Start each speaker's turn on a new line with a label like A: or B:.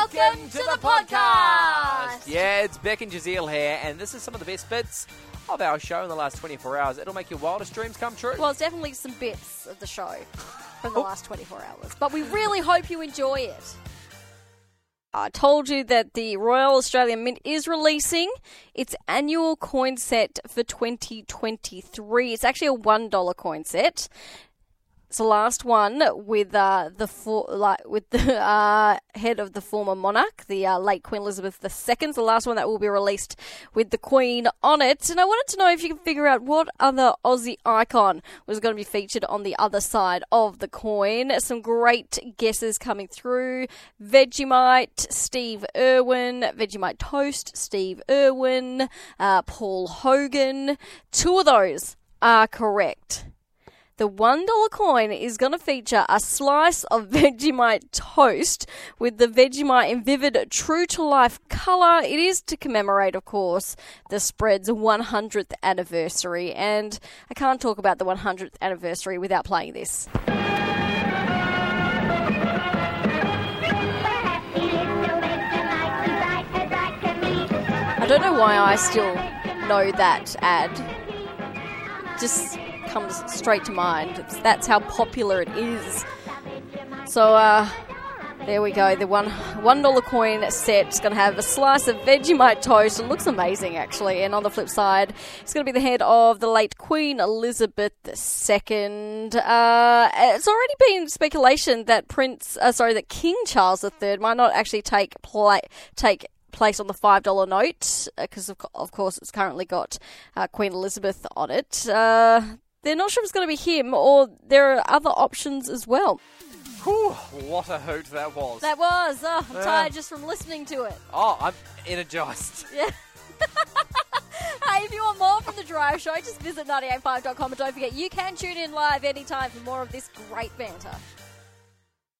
A: Welcome to the podcast.
B: Yeah, it's Beck and Jazeel here, and this is some of the best bits of our show in the last 24 hours. It'll make your wildest dreams come true.
A: Well, it's definitely some bits of the show from the oh. last 24 hours, but we really hope you enjoy it. I told you that the Royal Australian Mint is releasing its annual coin set for 2023. It's actually a $1 coin set. It's the last one with uh, the for, like with the uh, head of the former monarch, the uh, late Queen Elizabeth II. The last one that will be released with the Queen on it. And I wanted to know if you can figure out what other Aussie icon was going to be featured on the other side of the coin. Some great guesses coming through: Vegemite, Steve Irwin, Vegemite Toast, Steve Irwin, uh, Paul Hogan. Two of those are correct. The $1 coin is going to feature a slice of Vegemite toast with the Vegemite in vivid true to life colour. It is to commemorate, of course, the spread's 100th anniversary. And I can't talk about the 100th anniversary without playing this. I don't know why I still know that ad. Just comes straight to mind. That's how popular it is. So, uh, there we go. The one one dollar coin set is going to have a slice of Vegemite toast. It looks amazing, actually. And on the flip side, it's going to be the head of the late Queen Elizabeth II. Uh, it's already been speculation that Prince, uh, sorry, that King Charles III might not actually take take place on the five dollar note because of, of, course it's currently got uh, Queen Elizabeth on it. Uh, they're not sure if it's going to be him or there are other options as well.
B: Whew, what a hoot that was.
A: That was. Oh, I'm tired just from listening to it.
B: Oh, I'm energized.
A: Yeah. hey, if you want more from The Drive Show, just visit 985.com and don't forget you can tune in live anytime for more of this great banter.